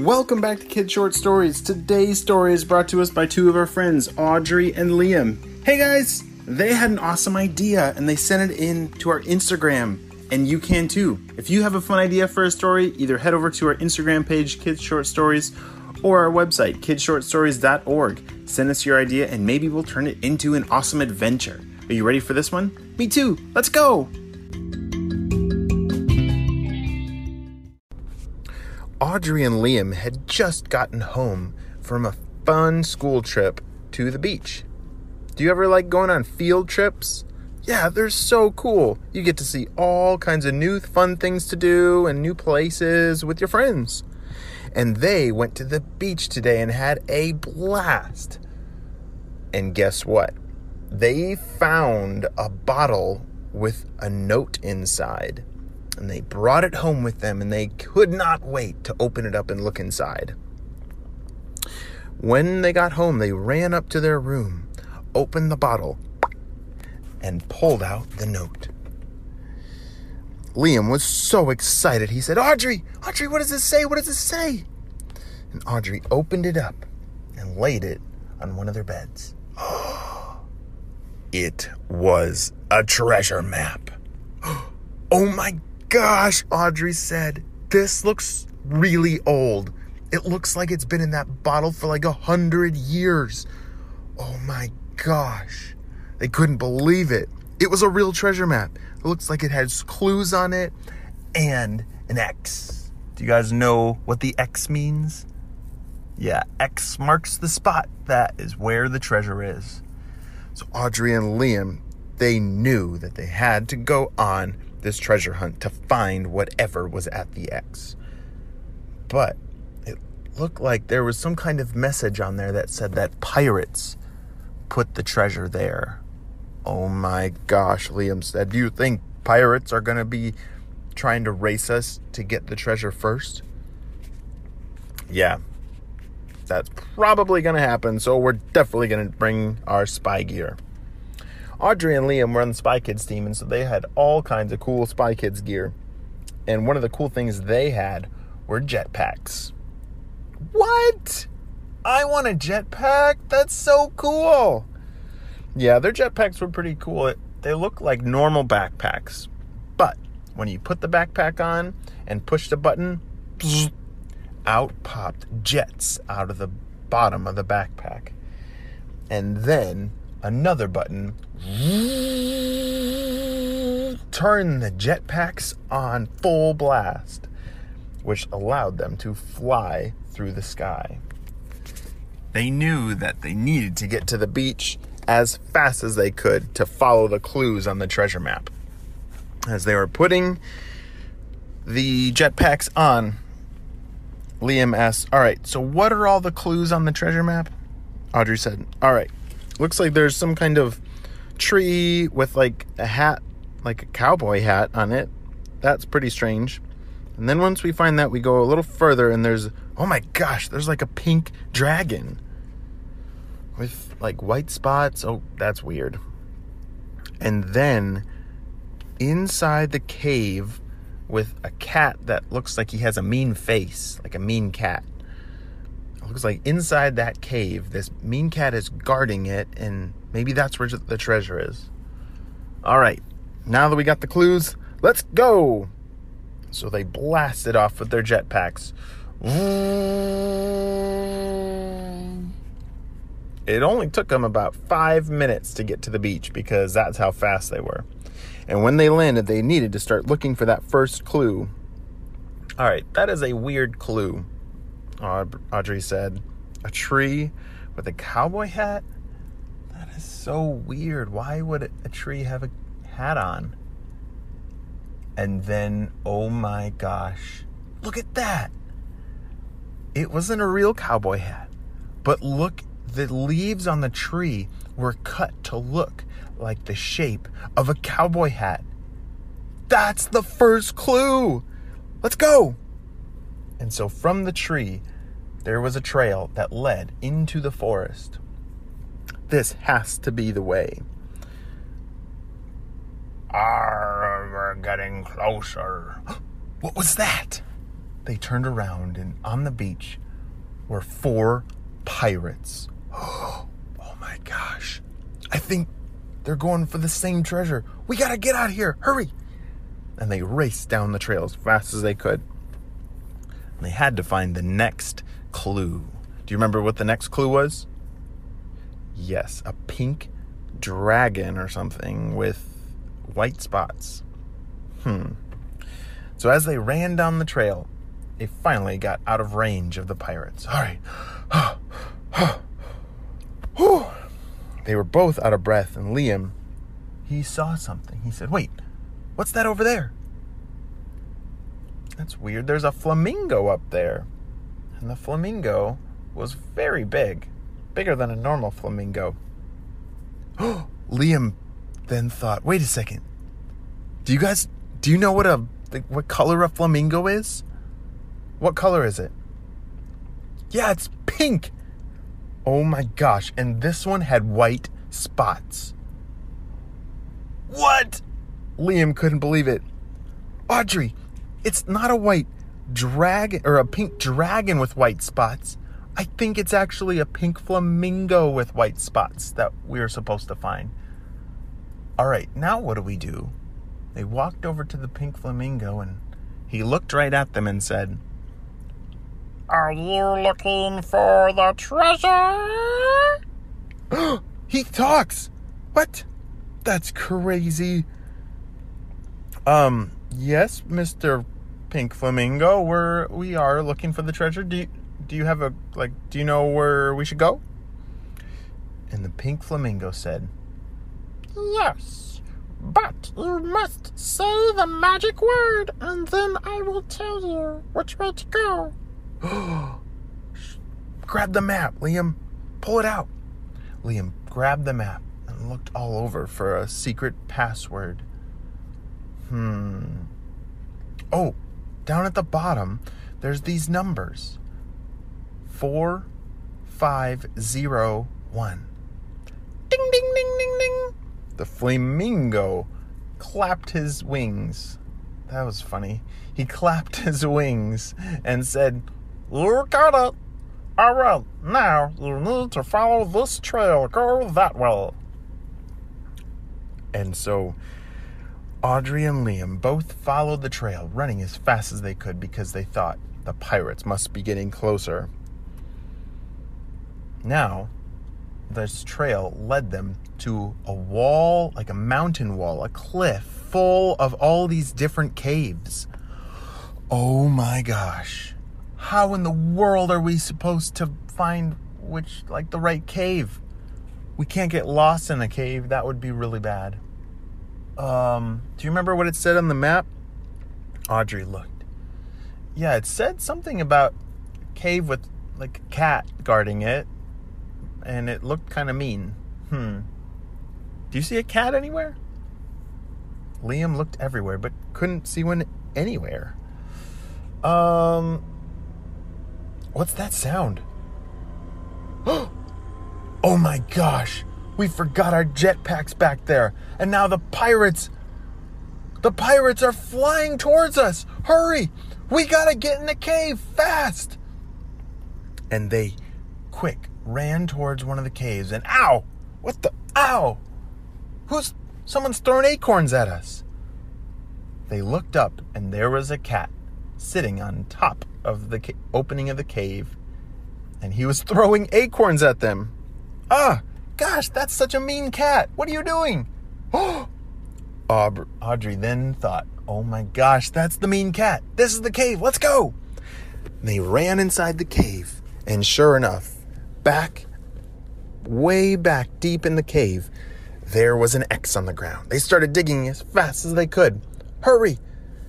Welcome back to Kid Short Stories. Today's story is brought to us by two of our friends, Audrey and Liam. Hey guys! They had an awesome idea and they sent it in to our Instagram, and you can too. If you have a fun idea for a story, either head over to our Instagram page, Kids Short Stories, or our website, kidshortstories.org. Send us your idea and maybe we'll turn it into an awesome adventure. Are you ready for this one? Me too! Let's go! Audrey and Liam had just gotten home from a fun school trip to the beach. Do you ever like going on field trips? Yeah, they're so cool. You get to see all kinds of new fun things to do and new places with your friends. And they went to the beach today and had a blast. And guess what? They found a bottle with a note inside and they brought it home with them and they could not wait to open it up and look inside. When they got home, they ran up to their room, opened the bottle, and pulled out the note. Liam was so excited. He said, Audrey, Audrey, what does it say? What does it say? And Audrey opened it up and laid it on one of their beds. it was a treasure map. Oh my gosh, Audrey said, this looks really old. It looks like it's been in that bottle for like a hundred years. Oh my gosh. They couldn't believe it. It was a real treasure map. It looks like it has clues on it and an X. Do you guys know what the X means? Yeah, X marks the spot. That is where the treasure is. So Audrey and Liam, they knew that they had to go on this treasure hunt to find whatever was at the X. But it looked like there was some kind of message on there that said that pirates put the treasure there. Oh my gosh, Liam said. Do you think pirates are going to be trying to race us to get the treasure first? Yeah, that's probably going to happen. So we're definitely going to bring our spy gear. Audrey and Liam were on the Spy Kids team, and so they had all kinds of cool Spy Kids gear. And one of the cool things they had were jetpacks. What? I want a jetpack? That's so cool. Yeah, their jetpacks were pretty cool. They look like normal backpacks. But when you put the backpack on and push the button, out popped jets out of the bottom of the backpack. And then another button turn the jetpacks on full blast, which allowed them to fly through the sky. They knew that they needed to get to the beach as fast as they could to follow the clues on the treasure map. As they were putting the jetpacks on, Liam asked, All right, so what are all the clues on the treasure map? Audrey said, All right, looks like there's some kind of tree with like a hat, like a cowboy hat on it. That's pretty strange. And then once we find that, we go a little further and there's, oh my gosh, there's like a pink dragon with like white spots. Oh, that's weird. And then inside the cave with a cat that looks like he has a mean face, like a mean cat looks like inside that cave, this mean cat is guarding it, and maybe that's where the treasure is. All right, now that we got the clues, let's go. So they blasted off with their jetpacks. It only took them about five minutes to get to the beach because that's how fast they were. And when they landed, they needed to start looking for that first clue. All right, that is a weird clue. Audrey said. A tree with a cowboy hat? That is so weird. Why would a tree have a hat on? And then, oh my gosh, look at that. It wasn't a real cowboy hat. But look, the leaves on the tree were cut to look like the shape of a cowboy hat. That's the first clue. Let's go. And so from the tree, there was a trail that led into the forest. This has to be the way. Arr, we're getting closer. What was that? they turned around, and on the beach were four pirates. Oh my gosh. I think they're going for the same treasure. We gotta get out of here. Hurry. And they raced down the trail as fast as they could. They had to find the next clue. Do you remember what the next clue was? Yes, a pink dragon or something with white spots. Hmm. So as they ran down the trail, they finally got out of range of the pirates. All right. they were both out of breath, and Liam, he saw something. He said, Wait, what's that over there? That's weird. There's a flamingo up there. And the flamingo was very big, bigger than a normal flamingo. Liam then thought, wait a second. Do you guys do you know what a what color a flamingo is? What color is it? Yeah, it's pink. Oh my gosh, and this one had white spots. What? Liam couldn't believe it. Audrey, it's not a white dragon or a pink dragon with white spots. I think it's actually a pink flamingo with white spots that we're supposed to find. All right, now what do we do? They walked over to the pink flamingo and he looked right at them and said, Are you looking for the treasure? he talks. What? That's crazy. Um, yes, Mr. Pink Flamingo, we're we are looking for the treasure. Do you, do you have a like do you know where we should go? And the Pink Flamingo said, Yes, but you must say the magic word, and then I will tell you which way to go. Grab the map, Liam. Pull it out. Liam grabbed the map and looked all over for a secret password. Hmm. Oh, down at the bottom, there's these numbers four, five, zero, one. Ding, ding, ding, ding, ding. The flamingo clapped his wings. That was funny. He clapped his wings and said, You got it. All right, now you need to follow this trail. Go that way. And so Audrey and Liam both followed the trail, running as fast as they could because they thought the pirates must be getting closer. Now, this trail led them to a wall, like a mountain wall, a cliff full of all these different caves. Oh my gosh. How in the world are we supposed to find which, like, the right cave? We can't get lost in a cave. That would be really bad. Um, do you remember what it said on the map? Audrey looked. Yeah, it said something about cave with like a cat guarding it, and it looked kind of mean. Hmm. Do you see a cat anywhere? Liam looked everywhere, but couldn't see one anywhere. Um, what's that sound? oh my gosh! We forgot our jetpacks back there, and now the pirates. The pirates are flying towards us! Hurry! We gotta get in the cave fast! And they, quick, ran towards one of the caves, and ow! What the? Ow! Who's. Someone's throwing acorns at us! They looked up, and there was a cat sitting on top of the ca- opening of the cave, and he was throwing acorns at them. Ah! Gosh, that's such a mean cat. What are you doing? Audrey then thought, oh my gosh, that's the mean cat. This is the cave. Let's go. They ran inside the cave, and sure enough, back, way back deep in the cave, there was an X on the ground. They started digging as fast as they could. Hurry!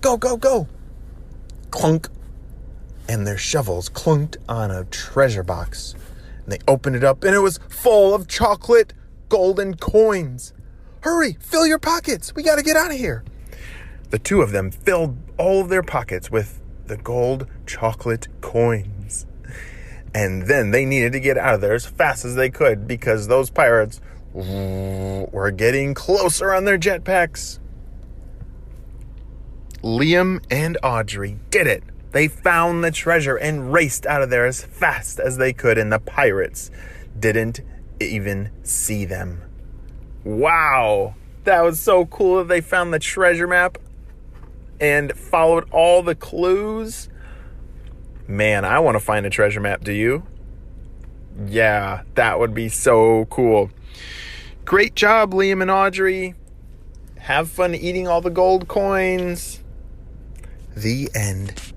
Go, go, go! Clunk! And their shovels clunked on a treasure box. And they opened it up, and it was full of chocolate golden coins. Hurry, fill your pockets. We got to get out of here. The two of them filled all of their pockets with the gold chocolate coins. And then they needed to get out of there as fast as they could because those pirates were getting closer on their jetpacks. Liam and Audrey did it. They found the treasure and raced out of there as fast as they could, and the pirates didn't even see them. Wow, that was so cool that they found the treasure map and followed all the clues. Man, I want to find a treasure map. Do you? Yeah, that would be so cool. Great job, Liam and Audrey. Have fun eating all the gold coins. The end.